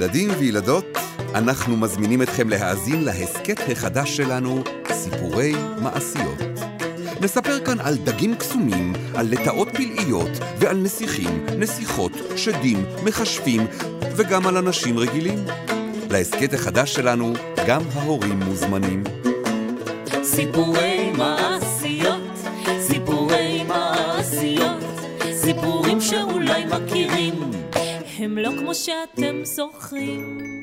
ילדים וילדות, אנחנו מזמינים אתכם להאזין להסכת החדש שלנו, סיפורי מעשיות. נספר כאן על דגים קסומים, על לטאות פלאיות ועל נסיכים, נסיכות, שדים, מכשפים וגם על אנשים רגילים. להסכת החדש שלנו גם ההורים מוזמנים. סיפורי מעשיות, סיפורי מעשיות, סיפורים שאולי מכירים, הם לא כמו שאתם זוכרים.